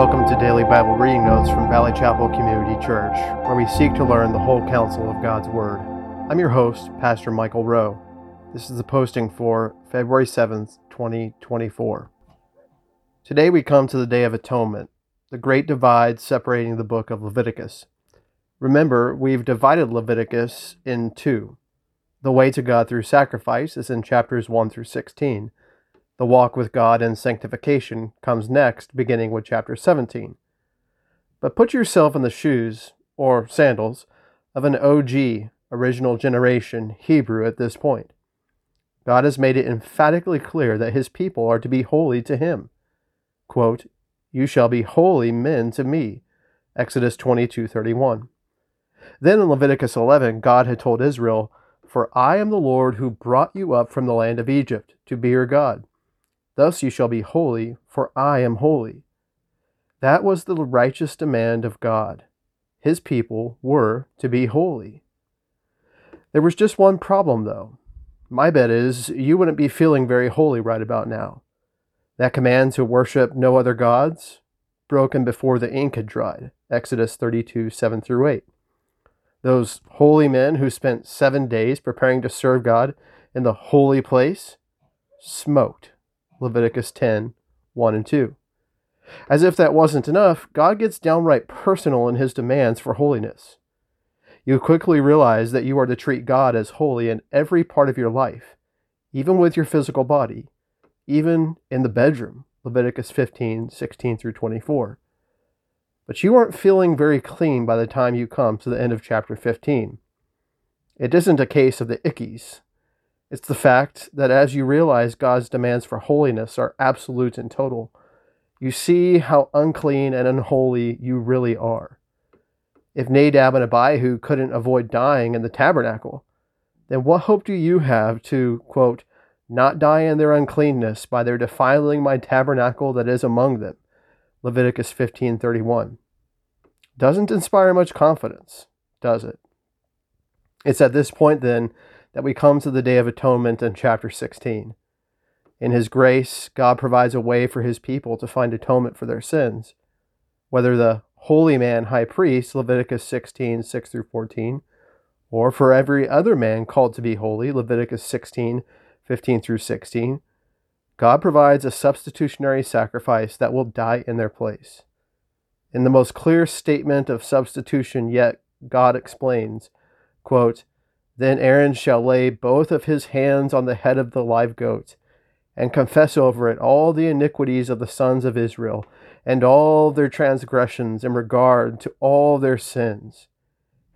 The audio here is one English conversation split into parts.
Welcome to Daily Bible Reading Notes from Valley Chapel Community Church, where we seek to learn the whole counsel of God's Word. I'm your host, Pastor Michael Rowe. This is the posting for February 7th, 2024. Today we come to the Day of Atonement, the great divide separating the book of Leviticus. Remember, we've divided Leviticus in two. The way to God through sacrifice is in chapters 1 through 16 the walk with God and sanctification comes next, beginning with chapter 17. But put yourself in the shoes, or sandals, of an OG, original generation Hebrew at this point. God has made it emphatically clear that his people are to be holy to him. Quote, You shall be holy men to me. Exodus 22:31. Then in Leviticus 11, God had told Israel, For I am the Lord who brought you up from the land of Egypt to be your God. Thus you shall be holy, for I am holy. That was the righteous demand of God. His people were to be holy. There was just one problem, though. My bet is you wouldn't be feeling very holy right about now. That command to worship no other gods, broken before the ink had dried. Exodus 32, 7 through 8. Those holy men who spent seven days preparing to serve God in the holy place smoked Leviticus 10 1 and 2. As if that wasn't enough, God gets downright personal in his demands for holiness. You quickly realize that you are to treat God as holy in every part of your life, even with your physical body, even in the bedroom, Leviticus 15 16 through 24. But you aren't feeling very clean by the time you come to the end of chapter 15. It isn't a case of the ickies, it's the fact that as you realize God's demands for holiness are absolute and total, you see how unclean and unholy you really are. If Nadab and Abihu couldn't avoid dying in the tabernacle, then what hope do you have to, quote, not die in their uncleanness by their defiling my tabernacle that is among them? Leviticus 15:31. Doesn't inspire much confidence, does it? It's at this point then that we come to the Day of Atonement in chapter 16. In His grace, God provides a way for His people to find atonement for their sins. Whether the holy man high priest, Leviticus 16, 6 through 14, or for every other man called to be holy, Leviticus 16, 15 through 16, God provides a substitutionary sacrifice that will die in their place. In the most clear statement of substitution yet, God explains, quote, then Aaron shall lay both of his hands on the head of the live goat, and confess over it all the iniquities of the sons of Israel, and all their transgressions in regard to all their sins.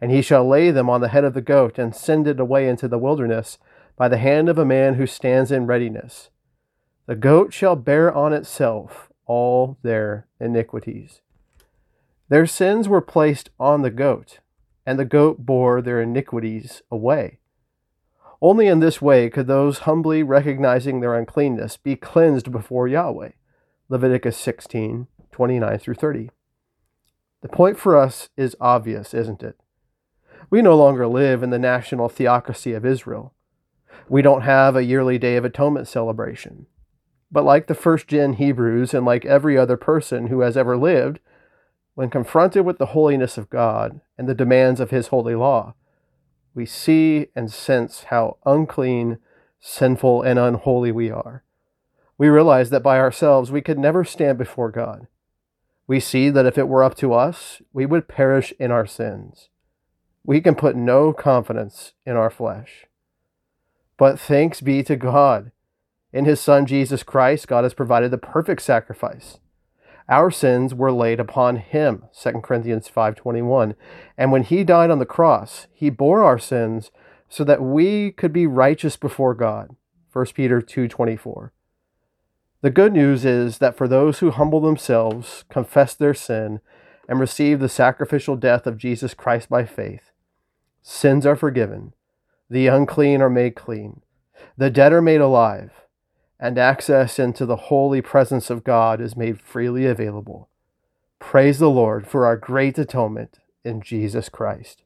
And he shall lay them on the head of the goat, and send it away into the wilderness by the hand of a man who stands in readiness. The goat shall bear on itself all their iniquities. Their sins were placed on the goat and the goat bore their iniquities away. Only in this way could those humbly recognizing their uncleanness be cleansed before Yahweh. Leviticus 16, 29 through 30. The point for us is obvious, isn't it? We no longer live in the national theocracy of Israel. We don't have a yearly Day of Atonement celebration. But like the first gen Hebrews and like every other person who has ever lived, when confronted with the holiness of God and the demands of His holy law, we see and sense how unclean, sinful, and unholy we are. We realize that by ourselves we could never stand before God. We see that if it were up to us, we would perish in our sins. We can put no confidence in our flesh. But thanks be to God. In His Son Jesus Christ, God has provided the perfect sacrifice our sins were laid upon him 2 corinthians 5.21 and when he died on the cross he bore our sins so that we could be righteous before god. 1 peter 2.24 the good news is that for those who humble themselves confess their sin and receive the sacrificial death of jesus christ by faith sins are forgiven. The unclean are made clean. The dead are made alive and access into the holy presence of God is made freely available. Praise the Lord for our great atonement in Jesus Christ.